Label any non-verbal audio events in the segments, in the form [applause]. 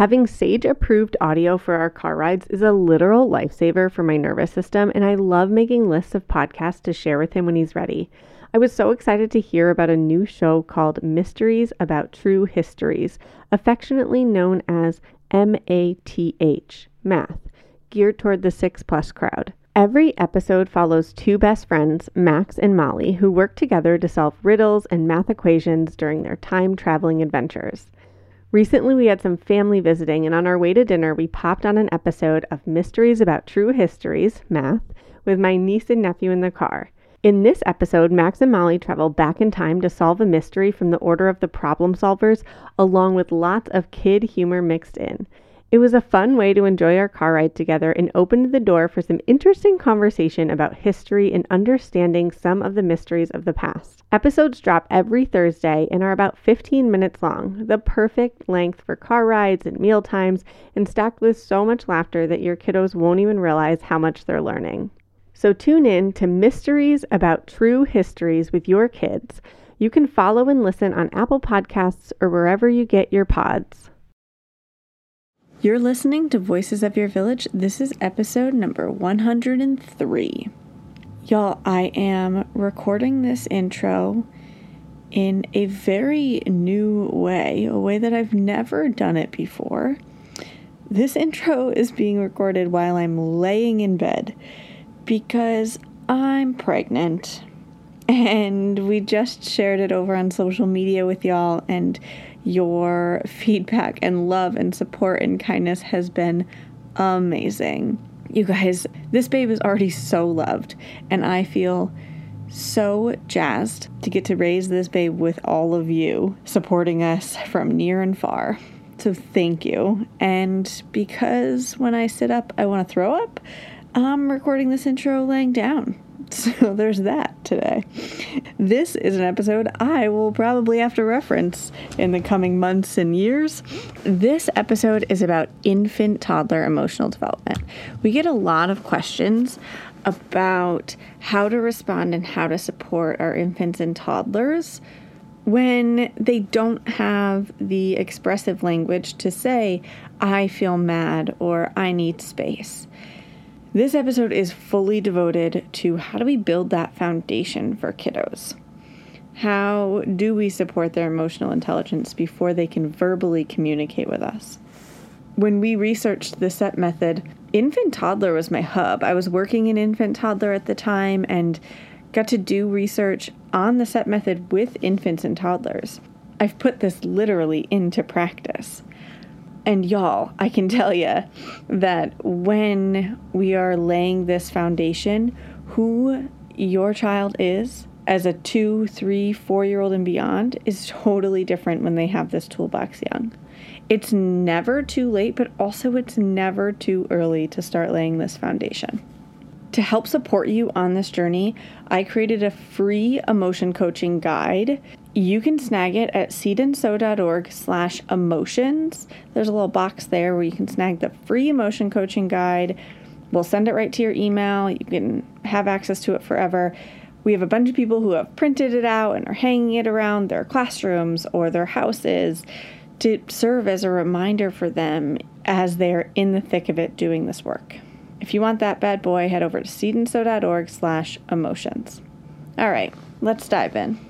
Having Sage approved audio for our car rides is a literal lifesaver for my nervous system, and I love making lists of podcasts to share with him when he's ready. I was so excited to hear about a new show called Mysteries About True Histories, affectionately known as MATH, Math, geared toward the 6 plus crowd. Every episode follows two best friends, Max and Molly, who work together to solve riddles and math equations during their time traveling adventures. Recently, we had some family visiting, and on our way to dinner, we popped on an episode of Mysteries About True Histories, Math, with my niece and nephew in the car. In this episode, Max and Molly travel back in time to solve a mystery from the order of the problem solvers, along with lots of kid humor mixed in. It was a fun way to enjoy our car ride together and opened the door for some interesting conversation about history and understanding some of the mysteries of the past. Episodes drop every Thursday and are about 15 minutes long, the perfect length for car rides and meal times, and stacked with so much laughter that your kiddos won't even realize how much they're learning. So tune in to Mysteries About True Histories with your kids. You can follow and listen on Apple Podcasts or wherever you get your pods. You're listening to Voices of Your Village. This is episode number 103. Y'all, I am recording this intro in a very new way, a way that I've never done it before. This intro is being recorded while I'm laying in bed because I'm pregnant and we just shared it over on social media with y'all and your feedback and love and support and kindness has been amazing. You guys, this babe is already so loved, and I feel so jazzed to get to raise this babe with all of you supporting us from near and far. So, thank you. And because when I sit up, I want to throw up, I'm recording this intro laying down. [laughs] So there's that today. This is an episode I will probably have to reference in the coming months and years. This episode is about infant toddler emotional development. We get a lot of questions about how to respond and how to support our infants and toddlers when they don't have the expressive language to say, I feel mad or I need space. This episode is fully devoted to how do we build that foundation for kiddos? How do we support their emotional intelligence before they can verbally communicate with us? When we researched the CEP method, infant toddler was my hub. I was working in infant toddler at the time and got to do research on the CEP method with infants and toddlers. I've put this literally into practice. And y'all, I can tell you that when we are laying this foundation, who your child is as a two, three, four year old and beyond is totally different when they have this toolbox young. It's never too late, but also it's never too early to start laying this foundation. To help support you on this journey, I created a free emotion coaching guide. You can snag it at seedandsew.org slash emotions. There's a little box there where you can snag the free emotion coaching guide. We'll send it right to your email. You can have access to it forever. We have a bunch of people who have printed it out and are hanging it around their classrooms or their houses to serve as a reminder for them as they're in the thick of it doing this work. If you want that bad boy, head over to seedandsew.org slash emotions. All right, let's dive in.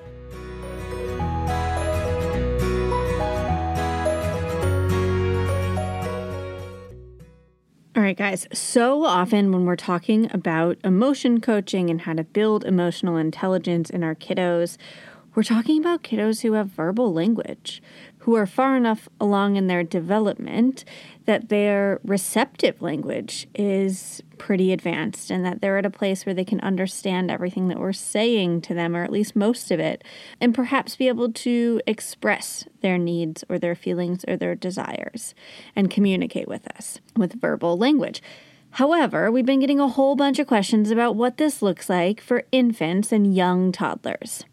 All right, guys. So often when we're talking about emotion coaching and how to build emotional intelligence in our kiddos, we're talking about kiddos who have verbal language who are far enough along in their development that their receptive language is pretty advanced and that they're at a place where they can understand everything that we're saying to them, or at least most of it, and perhaps be able to express their needs or their feelings or their desires and communicate with us with verbal language. However, we've been getting a whole bunch of questions about what this looks like for infants and young toddlers.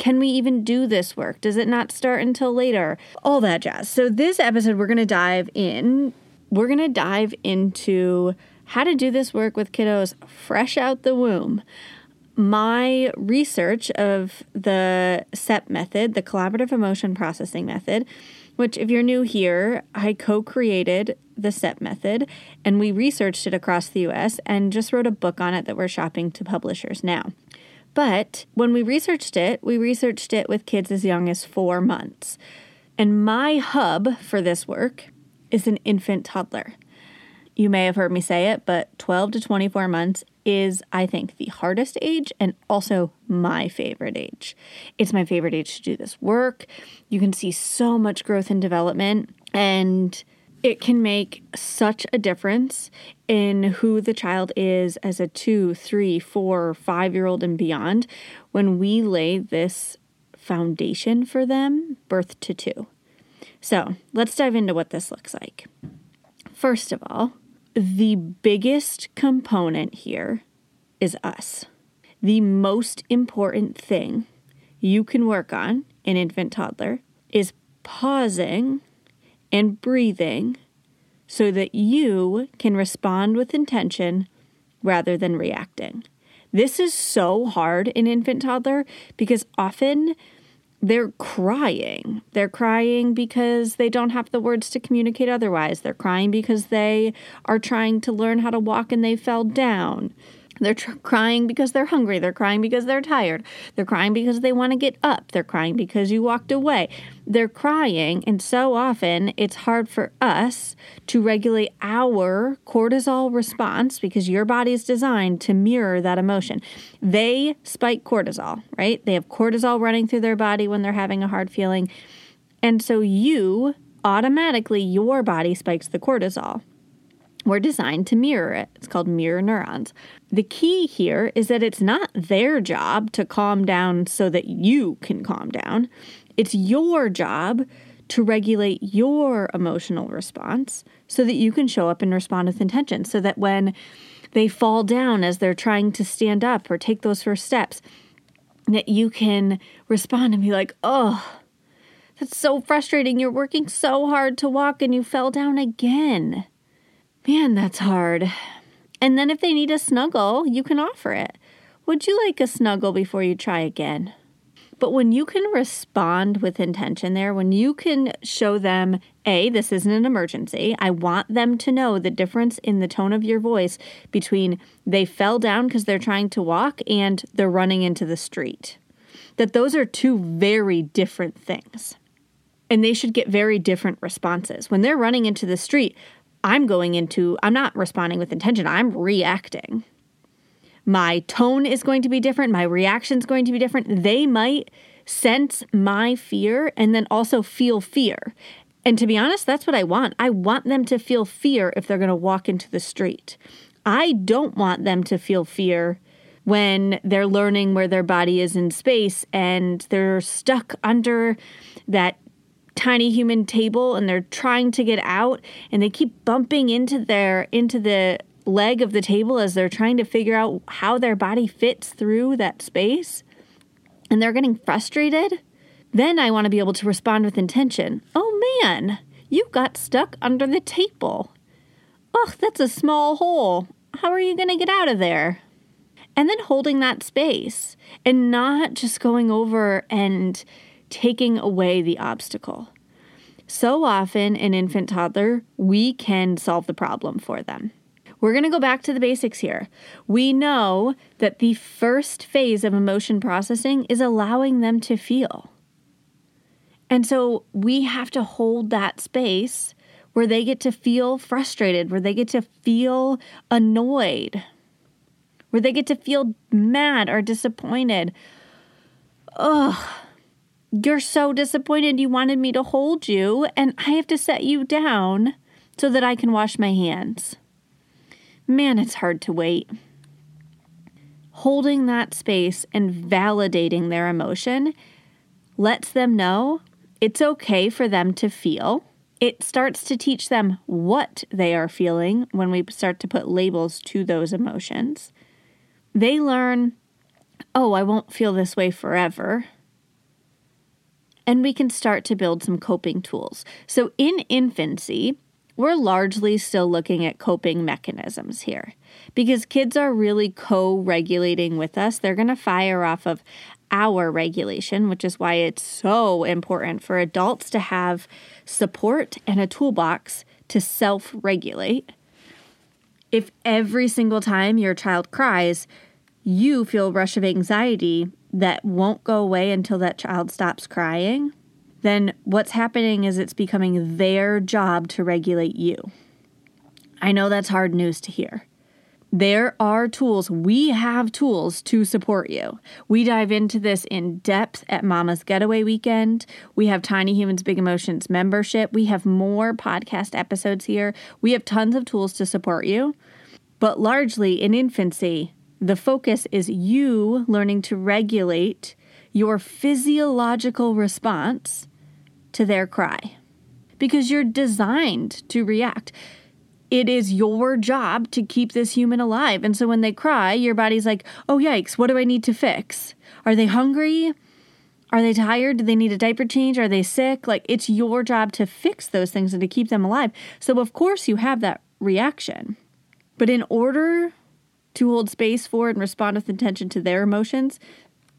Can we even do this work? Does it not start until later? All that jazz. So, this episode, we're going to dive in. We're going to dive into how to do this work with kiddos fresh out the womb. My research of the CEP method, the collaborative emotion processing method, which, if you're new here, I co created the CEP method and we researched it across the US and just wrote a book on it that we're shopping to publishers now. But when we researched it, we researched it with kids as young as four months. And my hub for this work is an infant toddler. You may have heard me say it, but 12 to 24 months is, I think, the hardest age and also my favorite age. It's my favorite age to do this work. You can see so much growth and development. And it can make such a difference in who the child is as a two, three, four, five year old and beyond when we lay this foundation for them, birth to two. So let's dive into what this looks like. First of all, the biggest component here is us. The most important thing you can work on in infant toddler is pausing and breathing so that you can respond with intention rather than reacting. This is so hard in infant toddler because often they're crying. They're crying because they don't have the words to communicate otherwise. They're crying because they are trying to learn how to walk and they fell down. They're tr- crying because they're hungry. They're crying because they're tired. They're crying because they want to get up. They're crying because you walked away. They're crying, and so often it's hard for us to regulate our cortisol response because your body is designed to mirror that emotion. They spike cortisol, right? They have cortisol running through their body when they're having a hard feeling. And so you automatically, your body spikes the cortisol. We're designed to mirror it. It's called mirror neurons. The key here is that it's not their job to calm down so that you can calm down. It's your job to regulate your emotional response so that you can show up and respond with intention. So that when they fall down as they're trying to stand up or take those first steps, that you can respond and be like, oh, that's so frustrating. You're working so hard to walk and you fell down again. Man, that's hard. And then if they need a snuggle, you can offer it. Would you like a snuggle before you try again? But when you can respond with intention there, when you can show them, A, this isn't an emergency, I want them to know the difference in the tone of your voice between they fell down because they're trying to walk and they're running into the street. That those are two very different things. And they should get very different responses. When they're running into the street, I'm going into, I'm not responding with intention, I'm reacting. My tone is going to be different, my reaction is going to be different. They might sense my fear and then also feel fear. And to be honest, that's what I want. I want them to feel fear if they're going to walk into the street. I don't want them to feel fear when they're learning where their body is in space and they're stuck under that tiny human table and they're trying to get out and they keep bumping into their into the leg of the table as they're trying to figure out how their body fits through that space and they're getting frustrated, then I want to be able to respond with intention. Oh man, you got stuck under the table. Oh, that's a small hole. How are you going to get out of there? And then holding that space and not just going over and taking away the obstacle. So often, in infant toddler, we can solve the problem for them. We're going to go back to the basics here. We know that the first phase of emotion processing is allowing them to feel. And so we have to hold that space where they get to feel frustrated, where they get to feel annoyed, where they get to feel mad or disappointed. Ugh You're so disappointed you wanted me to hold you, and I have to set you down so that I can wash my hands. Man, it's hard to wait. Holding that space and validating their emotion lets them know it's okay for them to feel. It starts to teach them what they are feeling when we start to put labels to those emotions. They learn, oh, I won't feel this way forever and we can start to build some coping tools. So, in infancy, we're largely still looking at coping mechanisms here because kids are really co regulating with us. They're going to fire off of our regulation, which is why it's so important for adults to have support and a toolbox to self regulate. If every single time your child cries, you feel a rush of anxiety that won't go away until that child stops crying, then what's happening is it's becoming their job to regulate you. I know that's hard news to hear. There are tools. We have tools to support you. We dive into this in depth at Mama's Getaway Weekend. We have Tiny Humans Big Emotions membership. We have more podcast episodes here. We have tons of tools to support you. But largely in infancy, the focus is you learning to regulate your physiological response to their cry because you're designed to react. It is your job to keep this human alive. And so when they cry, your body's like, oh, yikes, what do I need to fix? Are they hungry? Are they tired? Do they need a diaper change? Are they sick? Like, it's your job to fix those things and to keep them alive. So, of course, you have that reaction. But in order to hold space for and respond with intention to their emotions,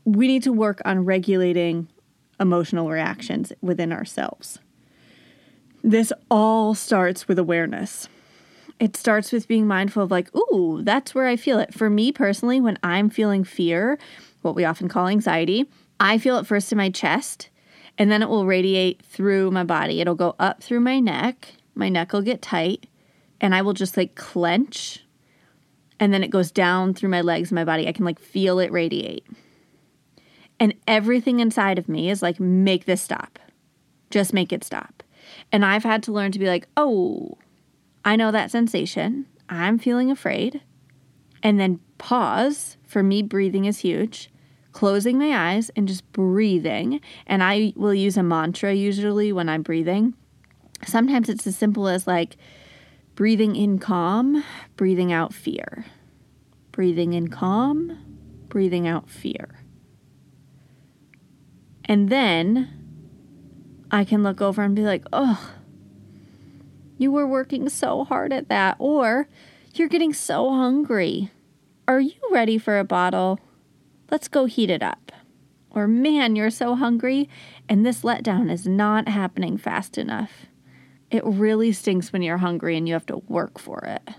we need to work on regulating emotional reactions within ourselves. This all starts with awareness. It starts with being mindful of, like, ooh, that's where I feel it. For me personally, when I'm feeling fear, what we often call anxiety, I feel it first in my chest, and then it will radiate through my body. It'll go up through my neck, my neck will get tight, and I will just like clench and then it goes down through my legs, and my body. I can like feel it radiate. And everything inside of me is like, make this stop. Just make it stop. And I've had to learn to be like, oh, I know that sensation. I'm feeling afraid. And then pause. For me, breathing is huge. Closing my eyes and just breathing. And I will use a mantra usually when I'm breathing. Sometimes it's as simple as like, Breathing in calm, breathing out fear. Breathing in calm, breathing out fear. And then I can look over and be like, oh, you were working so hard at that. Or you're getting so hungry. Are you ready for a bottle? Let's go heat it up. Or, man, you're so hungry, and this letdown is not happening fast enough. It really stinks when you're hungry and you have to work for it.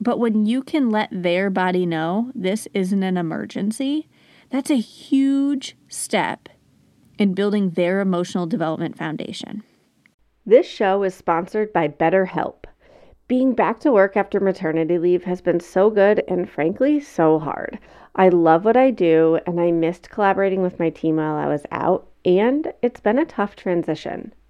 But when you can let their body know this isn't an emergency, that's a huge step in building their emotional development foundation. This show is sponsored by BetterHelp. Being back to work after maternity leave has been so good and frankly so hard. I love what I do and I missed collaborating with my team while I was out, and it's been a tough transition.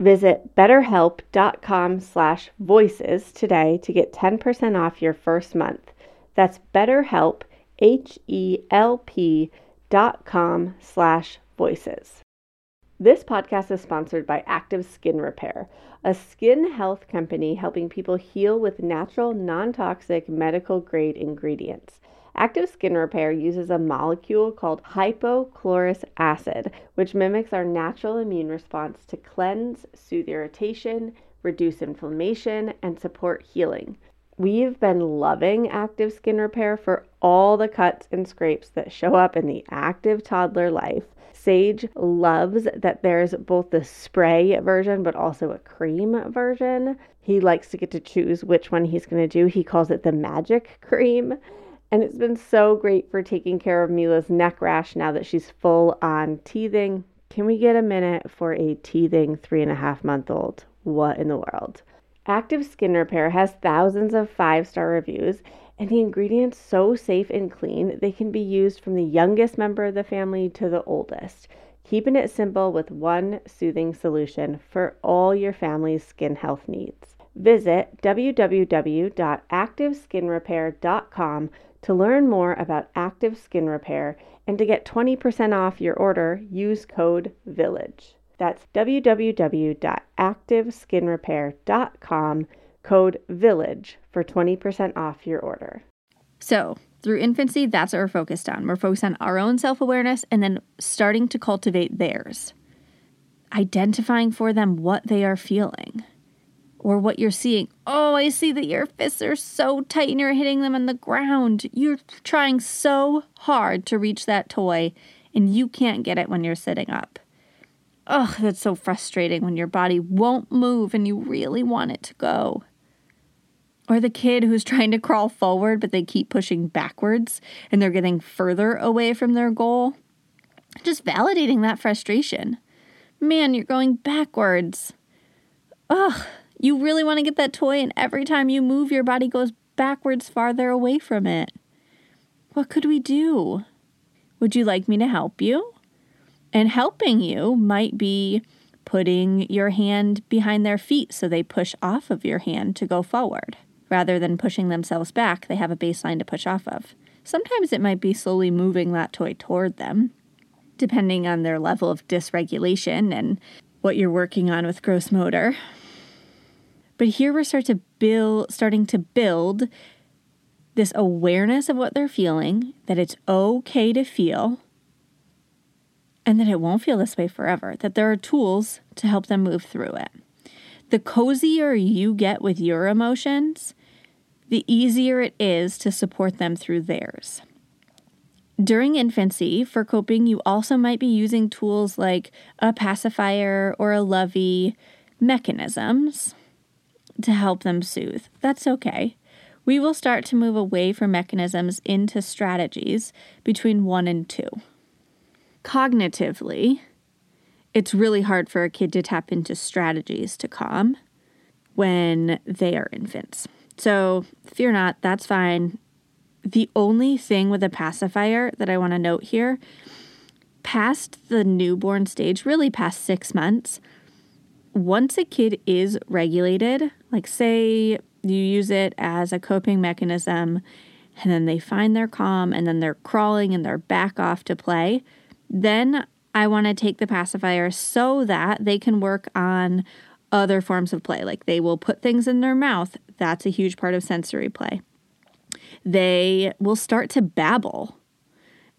Visit betterhelp.com slash voices today to get 10% off your first month. That's betterhelp, H-E-L-P dot com slash voices. This podcast is sponsored by Active Skin Repair, a skin health company helping people heal with natural, non-toxic, medical-grade ingredients. Active Skin Repair uses a molecule called hypochlorous acid, which mimics our natural immune response to cleanse, soothe irritation, reduce inflammation, and support healing. We've been loving active skin repair for all the cuts and scrapes that show up in the active toddler life. Sage loves that there's both the spray version but also a cream version. He likes to get to choose which one he's going to do. He calls it the magic cream. And it's been so great for taking care of Mila's neck rash now that she's full on teething. Can we get a minute for a teething three and a half month old? What in the world? Active Skin Repair has thousands of five star reviews, and the ingredients so safe and clean they can be used from the youngest member of the family to the oldest, keeping it simple with one soothing solution for all your family's skin health needs. Visit www.activeskinrepair.com to learn more about active skin repair and to get 20% off your order, use code VILLAGE. That's www.activeskinrepair.com, code VILLAGE for 20% off your order. So, through infancy, that's what we're focused on. We're focused on our own self awareness and then starting to cultivate theirs, identifying for them what they are feeling or what you're seeing. Oh, I see that your fists are so tight and you're hitting them on the ground. You're trying so hard to reach that toy and you can't get it when you're sitting up. Ugh, that's so frustrating when your body won't move and you really want it to go. Or the kid who's trying to crawl forward, but they keep pushing backwards and they're getting further away from their goal. Just validating that frustration. Man, you're going backwards. Ugh, you really want to get that toy, and every time you move, your body goes backwards farther away from it. What could we do? Would you like me to help you? And helping you might be putting your hand behind their feet so they push off of your hand to go forward. Rather than pushing themselves back, they have a baseline to push off of. Sometimes it might be slowly moving that toy toward them, depending on their level of dysregulation and what you're working on with gross motor. But here we're start to build, starting to build this awareness of what they're feeling, that it's okay to feel, and that it won't feel this way forever, that there are tools to help them move through it. The cozier you get with your emotions, the easier it is to support them through theirs. During infancy, for coping, you also might be using tools like a pacifier or a lovey mechanisms to help them soothe. That's okay. We will start to move away from mechanisms into strategies between one and two cognitively, it's really hard for a kid to tap into strategies to calm when they are infants. So, fear not, that's fine. The only thing with a pacifier that I want to note here past the newborn stage, really past six months, once a kid is regulated, like say you use it as a coping mechanism, and then they find their calm, and then they're crawling and they're back off to play, then I want to take the pacifier so that they can work on other forms of play. Like they will put things in their mouth. That's a huge part of sensory play. They will start to babble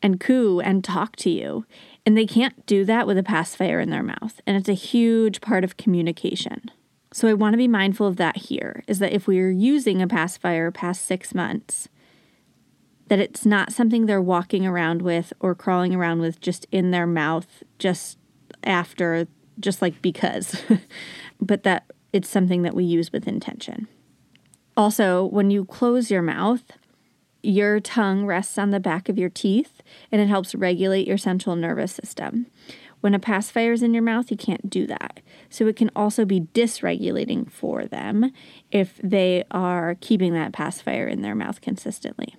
and coo and talk to you. And they can't do that with a pacifier in their mouth. And it's a huge part of communication. So I want to be mindful of that here is that if we're using a pacifier past six months, that it's not something they're walking around with or crawling around with just in their mouth just after, just like because, [laughs] but that it's something that we use with intention. Also, when you close your mouth, your tongue rests on the back of your teeth and it helps regulate your central nervous system. When a pacifier is in your mouth, you can't do that. So it can also be dysregulating for them if they are keeping that pacifier in their mouth consistently.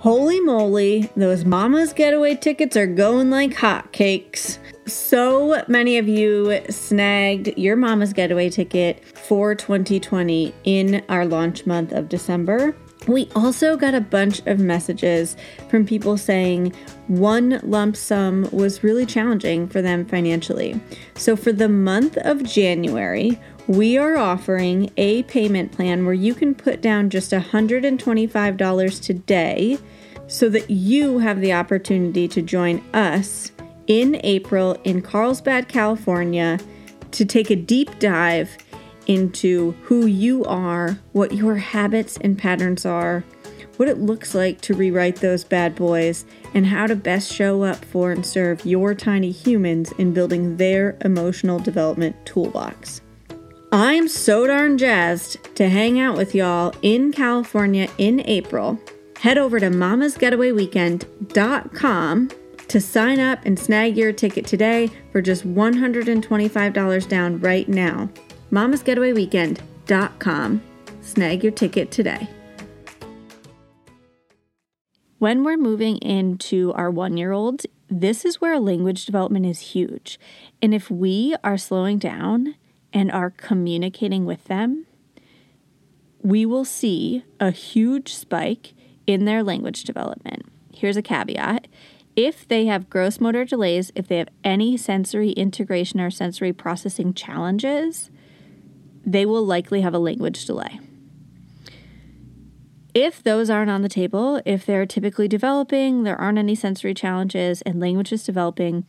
Holy moly, those Mama's Getaway tickets are going like hotcakes. So many of you snagged your Mama's Getaway ticket for 2020 in our launch month of December. We also got a bunch of messages from people saying one lump sum was really challenging for them financially. So, for the month of January, we are offering a payment plan where you can put down just $125 today so that you have the opportunity to join us in April in Carlsbad, California to take a deep dive into who you are, what your habits and patterns are, what it looks like to rewrite those bad boys, and how to best show up for and serve your tiny humans in building their emotional development toolbox. I'm so darn jazzed to hang out with y'all in California in April. Head over to mamasgetawayweekend.com to sign up and snag your ticket today for just $125 down right now mamasgetawayweekend.com. Snag your ticket today. When we're moving into our one year olds, this is where language development is huge. And if we are slowing down and are communicating with them, we will see a huge spike in their language development. Here's a caveat if they have gross motor delays, if they have any sensory integration or sensory processing challenges, they will likely have a language delay. If those aren't on the table, if they're typically developing, there aren't any sensory challenges, and language is developing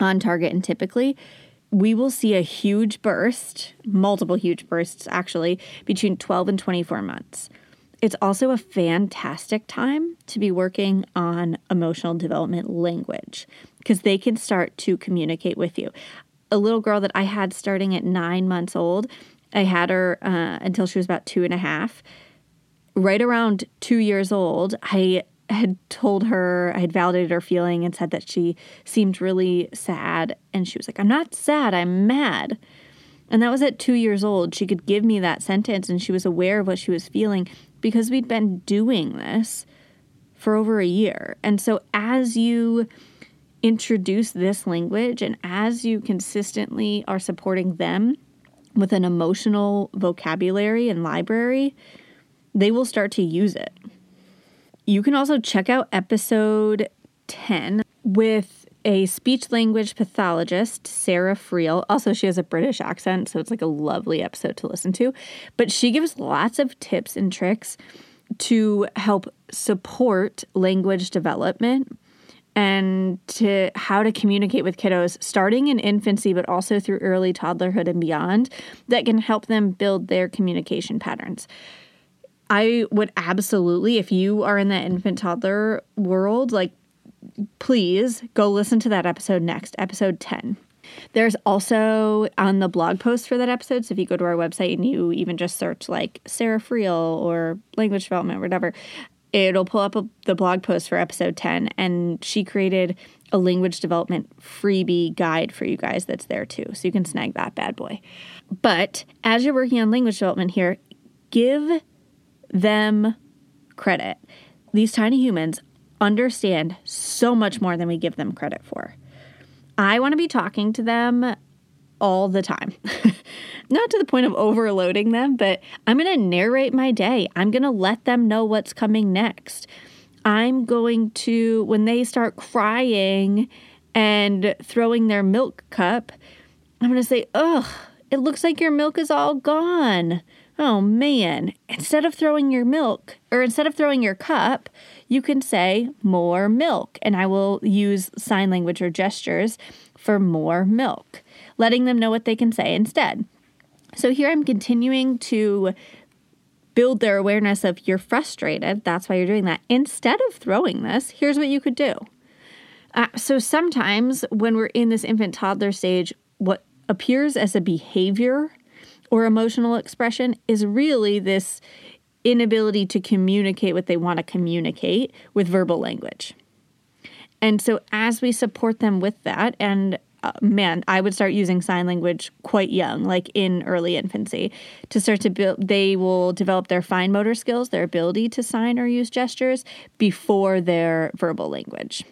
on target and typically, we will see a huge burst, multiple huge bursts actually, between 12 and 24 months. It's also a fantastic time to be working on emotional development language because they can start to communicate with you. A little girl that I had starting at nine months old I had her uh, until she was about two and a half. Right around two years old, I had told her, I had validated her feeling and said that she seemed really sad. And she was like, I'm not sad, I'm mad. And that was at two years old. She could give me that sentence and she was aware of what she was feeling because we'd been doing this for over a year. And so as you introduce this language and as you consistently are supporting them with an emotional vocabulary and library, they will start to use it. You can also check out episode 10 with a speech language pathologist, Sarah Friel. Also, she has a British accent, so it's like a lovely episode to listen to. But she gives lots of tips and tricks to help support language development and to how to communicate with kiddos starting in infancy but also through early toddlerhood and beyond that can help them build their communication patterns. I would absolutely if you are in that infant toddler world like please go listen to that episode next, episode 10. There's also on the blog post for that episode. So if you go to our website and you even just search like Sarah Friel or language development, whatever, it'll pull up a, the blog post for episode 10 and she created a language development freebie guide for you guys that's there too so you can snag that bad boy. But as you're working on language development here give them credit. These tiny humans understand so much more than we give them credit for. I want to be talking to them all the time. [laughs] Not to the point of overloading them, but I'm going to narrate my day. I'm going to let them know what's coming next. I'm going to, when they start crying and throwing their milk cup, I'm going to say, Ugh, it looks like your milk is all gone. Oh man. Instead of throwing your milk, or instead of throwing your cup, you can say more milk. And I will use sign language or gestures for more milk letting them know what they can say instead. So here I'm continuing to build their awareness of you're frustrated. That's why you're doing that. Instead of throwing this, here's what you could do. Uh, so sometimes when we're in this infant toddler stage, what appears as a behavior or emotional expression is really this inability to communicate what they want to communicate with verbal language. And so, as we support them with that, and uh, man, I would start using sign language quite young, like in early infancy, to start to build. They will develop their fine motor skills, their ability to sign or use gestures before their verbal language.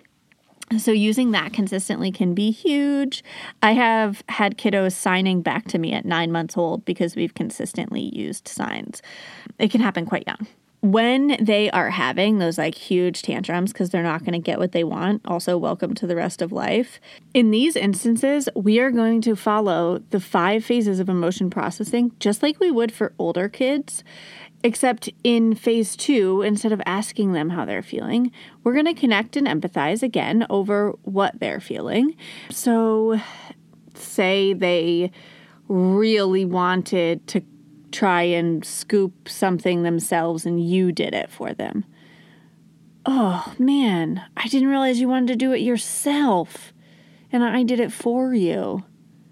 So, using that consistently can be huge. I have had kiddos signing back to me at nine months old because we've consistently used signs. It can happen quite young. When they are having those like huge tantrums because they're not going to get what they want, also welcome to the rest of life. In these instances, we are going to follow the five phases of emotion processing just like we would for older kids. Except in phase two, instead of asking them how they're feeling, we're going to connect and empathize again over what they're feeling. So, say they really wanted to try and scoop something themselves and you did it for them. Oh man, I didn't realize you wanted to do it yourself and I did it for you.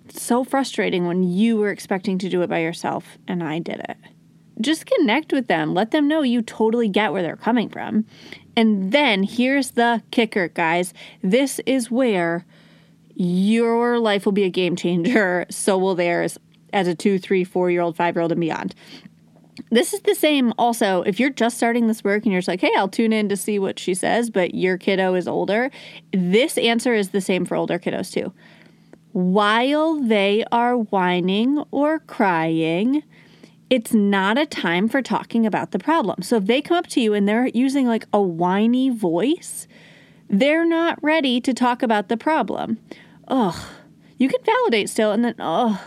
It's so frustrating when you were expecting to do it by yourself and I did it. Just connect with them. Let them know you totally get where they're coming from. And then here's the kicker, guys. This is where your life will be a game changer. [laughs] So will theirs as a two, three, four year old, five year old, and beyond. This is the same also if you're just starting this work and you're just like, hey, I'll tune in to see what she says, but your kiddo is older. This answer is the same for older kiddos too. While they are whining or crying, it's not a time for talking about the problem. So if they come up to you and they're using like a whiny voice, they're not ready to talk about the problem. Ugh. You can validate still and then, ugh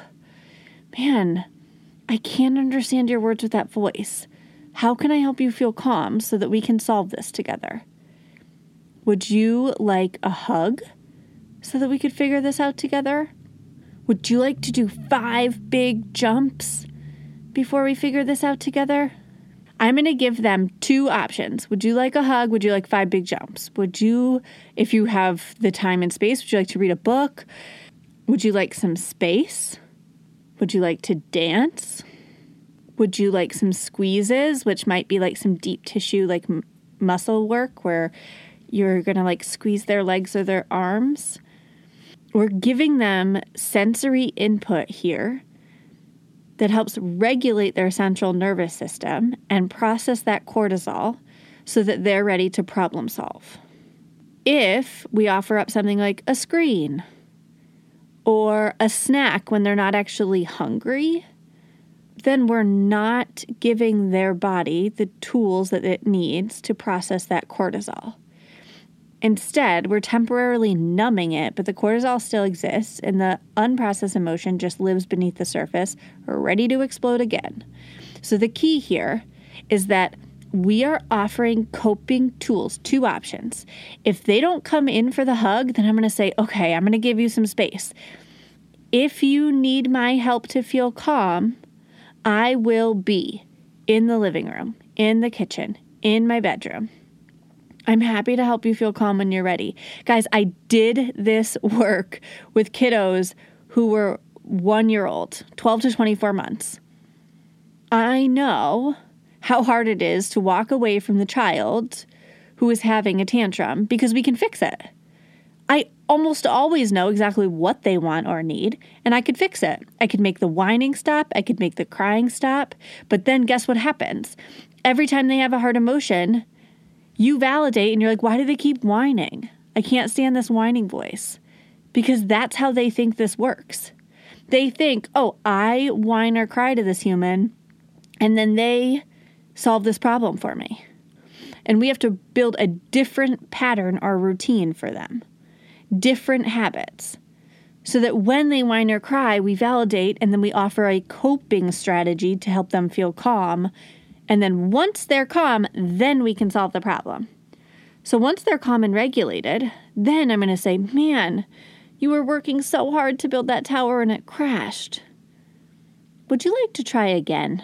Man, I can't understand your words with that voice. How can I help you feel calm so that we can solve this together? Would you like a hug so that we could figure this out together? Would you like to do five big jumps before we figure this out together? I'm going to give them two options. Would you like a hug? Would you like five big jumps? Would you, if you have the time and space, would you like to read a book? Would you like some space? Would you like to dance? Would you like some squeezes, which might be like some deep tissue, like m- muscle work, where you're going to like squeeze their legs or their arms? We're giving them sensory input here that helps regulate their central nervous system and process that cortisol so that they're ready to problem solve. If we offer up something like a screen or a snack when they're not actually hungry, then we're not giving their body the tools that it needs to process that cortisol. Instead, we're temporarily numbing it, but the cortisol still exists and the unprocessed emotion just lives beneath the surface, ready to explode again. So, the key here is that we are offering coping tools, two options. If they don't come in for the hug, then I'm going to say, okay, I'm going to give you some space. If you need my help to feel calm, I will be in the living room, in the kitchen, in my bedroom. I'm happy to help you feel calm when you're ready. Guys, I did this work with kiddos who were one year old, 12 to 24 months. I know how hard it is to walk away from the child who is having a tantrum because we can fix it. I almost always know exactly what they want or need, and I could fix it. I could make the whining stop, I could make the crying stop, but then guess what happens? Every time they have a hard emotion, you validate and you're like, why do they keep whining? I can't stand this whining voice. Because that's how they think this works. They think, oh, I whine or cry to this human, and then they solve this problem for me. And we have to build a different pattern or routine for them, different habits, so that when they whine or cry, we validate and then we offer a coping strategy to help them feel calm. And then once they're calm, then we can solve the problem. So once they're calm and regulated, then I'm going to say, man, you were working so hard to build that tower and it crashed. Would you like to try again?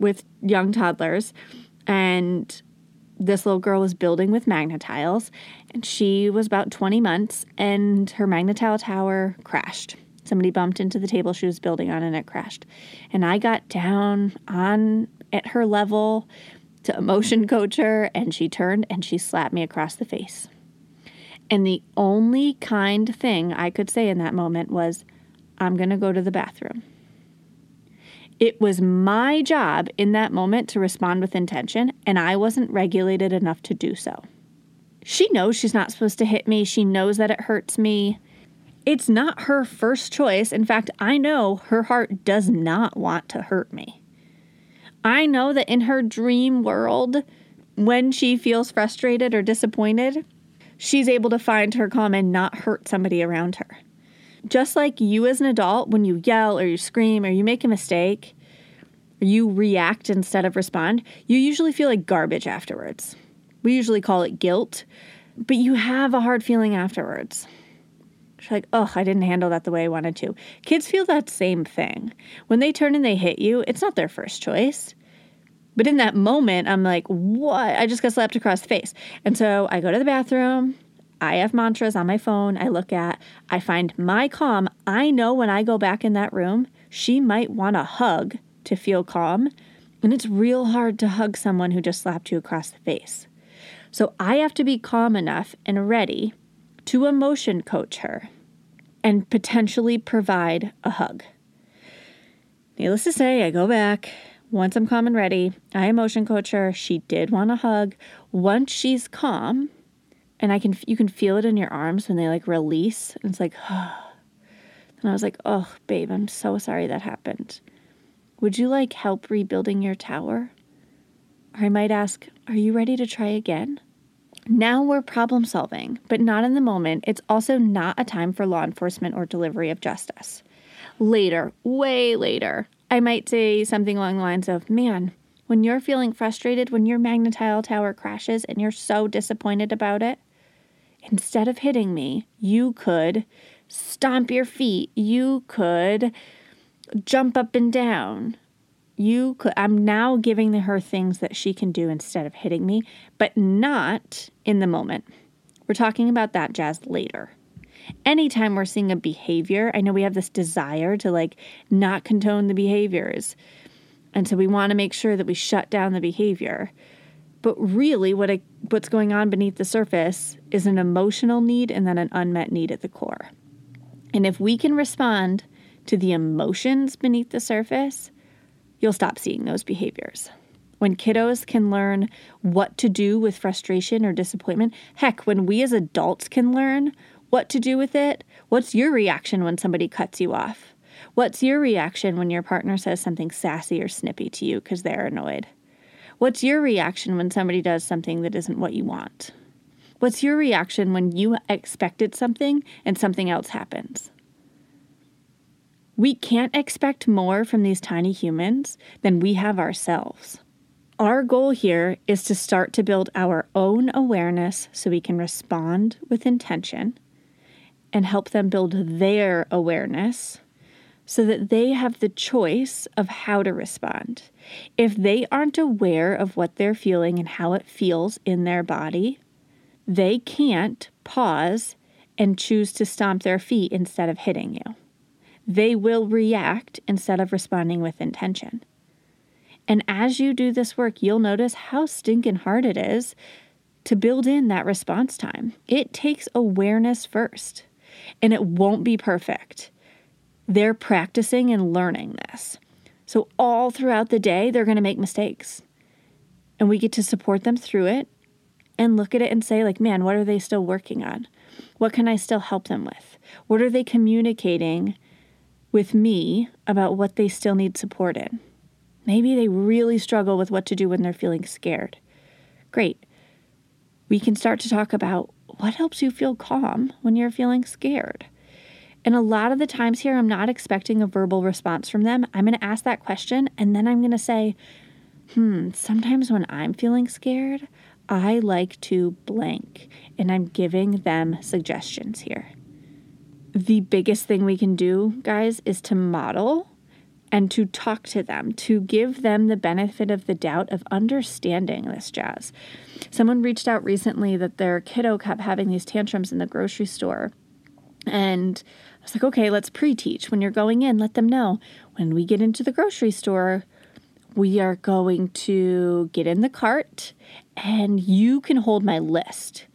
with young toddlers, and this little girl was building with Magna-Tiles, and she was about 20 months, and her Magna-Tile tower crashed. Somebody bumped into the table she was building on, and it crashed. And I got down on at her level to emotion [laughs] coach her, and she turned and she slapped me across the face. And the only kind thing I could say in that moment was, I'm going to go to the bathroom. It was my job in that moment to respond with intention, and I wasn't regulated enough to do so. She knows she's not supposed to hit me, she knows that it hurts me. It's not her first choice. In fact, I know her heart does not want to hurt me. I know that in her dream world, when she feels frustrated or disappointed, she's able to find her calm and not hurt somebody around her. Just like you as an adult, when you yell or you scream or you make a mistake, you react instead of respond, you usually feel like garbage afterwards. We usually call it guilt, but you have a hard feeling afterwards. You're like, oh, I didn't handle that the way I wanted to. Kids feel that same thing. When they turn and they hit you, it's not their first choice. But in that moment, I'm like, what? I just got slapped across the face. And so I go to the bathroom, I have mantras on my phone I look at. I find my calm. I know when I go back in that room, she might want a hug to feel calm. And it's real hard to hug someone who just slapped you across the face. So I have to be calm enough and ready to emotion coach her and potentially provide a hug. Needless to say, I go back. Once I'm calm and ready, I emotion coach her. She did want a hug. Once she's calm, and I can you can feel it in your arms when they like release and it's like oh. [sighs] and I was like oh babe I'm so sorry that happened. Would you like help rebuilding your tower? Or I might ask are you ready to try again? Now we're problem solving but not in the moment. It's also not a time for law enforcement or delivery of justice. Later way later I might say something along the lines of man when you're feeling frustrated when your Magna-Tile tower crashes and you're so disappointed about it instead of hitting me, you could stomp your feet. You could jump up and down. You could I'm now giving her things that she can do instead of hitting me, but not in the moment. We're talking about that jazz later. Anytime we're seeing a behavior, I know we have this desire to like not condone the behaviors. And so we want to make sure that we shut down the behavior. But really, what what's going on beneath the surface is an emotional need and then an unmet need at the core. And if we can respond to the emotions beneath the surface, you'll stop seeing those behaviors. When kiddos can learn what to do with frustration or disappointment, heck, when we as adults can learn what to do with it, what's your reaction when somebody cuts you off? What's your reaction when your partner says something sassy or snippy to you because they're annoyed? What's your reaction when somebody does something that isn't what you want? What's your reaction when you expected something and something else happens? We can't expect more from these tiny humans than we have ourselves. Our goal here is to start to build our own awareness so we can respond with intention and help them build their awareness so that they have the choice of how to respond. If they aren't aware of what they're feeling and how it feels in their body, they can't pause and choose to stomp their feet instead of hitting you. They will react instead of responding with intention. And as you do this work, you'll notice how stinking hard it is to build in that response time. It takes awareness first, and it won't be perfect. They're practicing and learning this. So, all throughout the day, they're going to make mistakes. And we get to support them through it and look at it and say, like, man, what are they still working on? What can I still help them with? What are they communicating with me about what they still need support in? Maybe they really struggle with what to do when they're feeling scared. Great. We can start to talk about what helps you feel calm when you're feeling scared. And a lot of the times here, I'm not expecting a verbal response from them. I'm going to ask that question and then I'm going to say, hmm, sometimes when I'm feeling scared, I like to blank. And I'm giving them suggestions here. The biggest thing we can do, guys, is to model and to talk to them, to give them the benefit of the doubt of understanding this jazz. Someone reached out recently that their kiddo kept having these tantrums in the grocery store. And I was like, okay, let's pre teach. When you're going in, let them know. When we get into the grocery store, we are going to get in the cart and you can hold my list.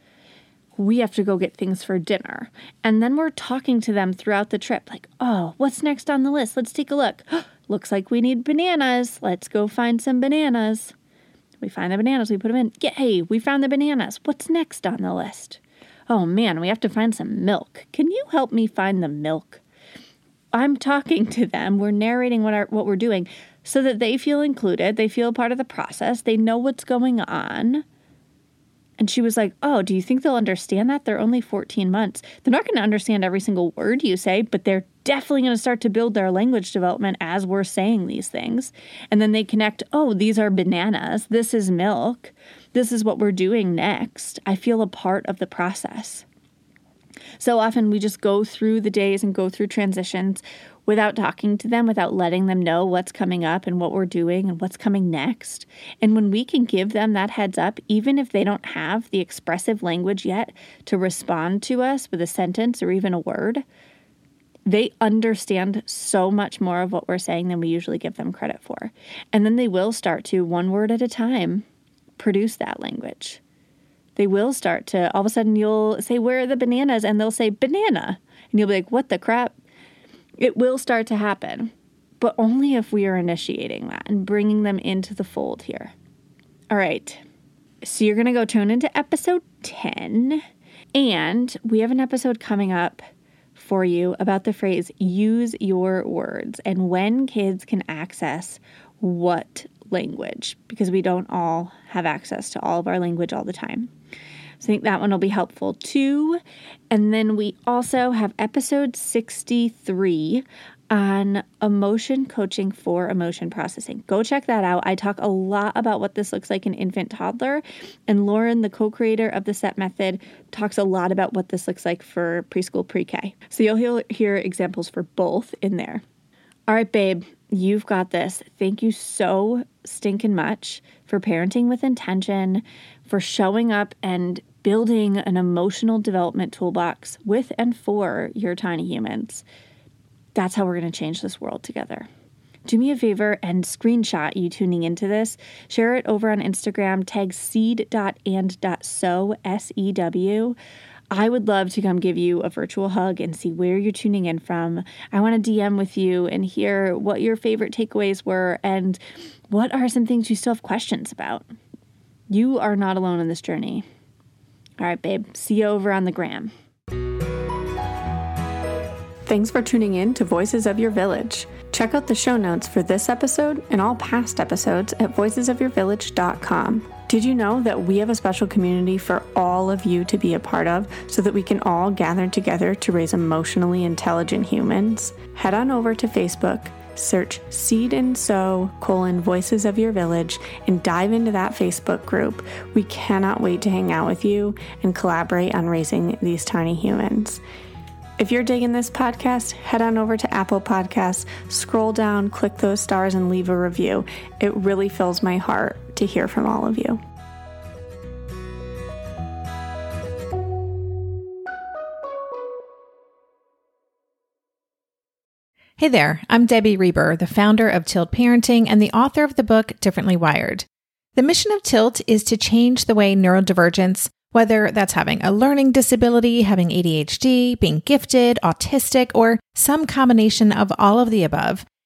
We have to go get things for dinner. And then we're talking to them throughout the trip, like, oh, what's next on the list? Let's take a look. [gasps] Looks like we need bananas. Let's go find some bananas. We find the bananas, we put them in. Yay, we found the bananas. What's next on the list? Oh man, we have to find some milk. Can you help me find the milk? I'm talking to them. We're narrating what our, what we're doing so that they feel included, they feel part of the process, they know what's going on. And she was like, Oh, do you think they'll understand that? They're only 14 months. They're not going to understand every single word you say, but they're definitely going to start to build their language development as we're saying these things. And then they connect, Oh, these are bananas. This is milk this is what we're doing next. I feel a part of the process. So often we just go through the days and go through transitions without talking to them, without letting them know what's coming up and what we're doing and what's coming next. And when we can give them that heads up, even if they don't have the expressive language yet to respond to us with a sentence or even a word, they understand so much more of what we're saying than we usually give them credit for. And then they will start to, one word at a time, produce that language. They will start to, all of a sudden, you'll say, Where are the bananas? And they'll say, Banana. And you'll be like, What the crap? It will start to happen, but only if we are initiating that and bringing them into the fold here. All right. So you're going to go tune into episode 10. And we have an episode coming up for you about the phrase use your words and when kids can access what language because we don't all have access to all of our language all the time. So I think that one will be helpful too. And then we also have episode 63 on emotion coaching for emotion processing. Go check that out. I talk a lot about what this looks like in infant toddler, and Lauren, the co creator of the CEP method, talks a lot about what this looks like for preschool pre K. So you'll hear examples for both in there. All right, babe, You've got this. Thank you so stinking much for parenting with intention, for showing up and building an emotional development toolbox with and for your tiny humans. That's how we're going to change this world together. Do me a favor and screenshot you tuning into this. Share it over on Instagram, tag seed.and.sew, S E W. I would love to come give you a virtual hug and see where you're tuning in from. I want to DM with you and hear what your favorite takeaways were and what are some things you still have questions about. You are not alone in this journey. All right, babe. See you over on the gram. Thanks for tuning in to Voices of Your Village. Check out the show notes for this episode and all past episodes at voicesofyourvillage.com. Did you know that we have a special community for all of you to be a part of so that we can all gather together to raise emotionally intelligent humans? Head on over to Facebook, search Seed and Sew colon Voices of Your Village, and dive into that Facebook group. We cannot wait to hang out with you and collaborate on raising these tiny humans. If you're digging this podcast, head on over to Apple Podcasts, scroll down, click those stars, and leave a review. It really fills my heart to hear from all of you. Hey there, I'm Debbie Reber, the founder of Tilt Parenting and the author of the book Differently Wired. The mission of Tilt is to change the way neurodivergence, whether that's having a learning disability, having ADHD, being gifted, autistic, or some combination of all of the above,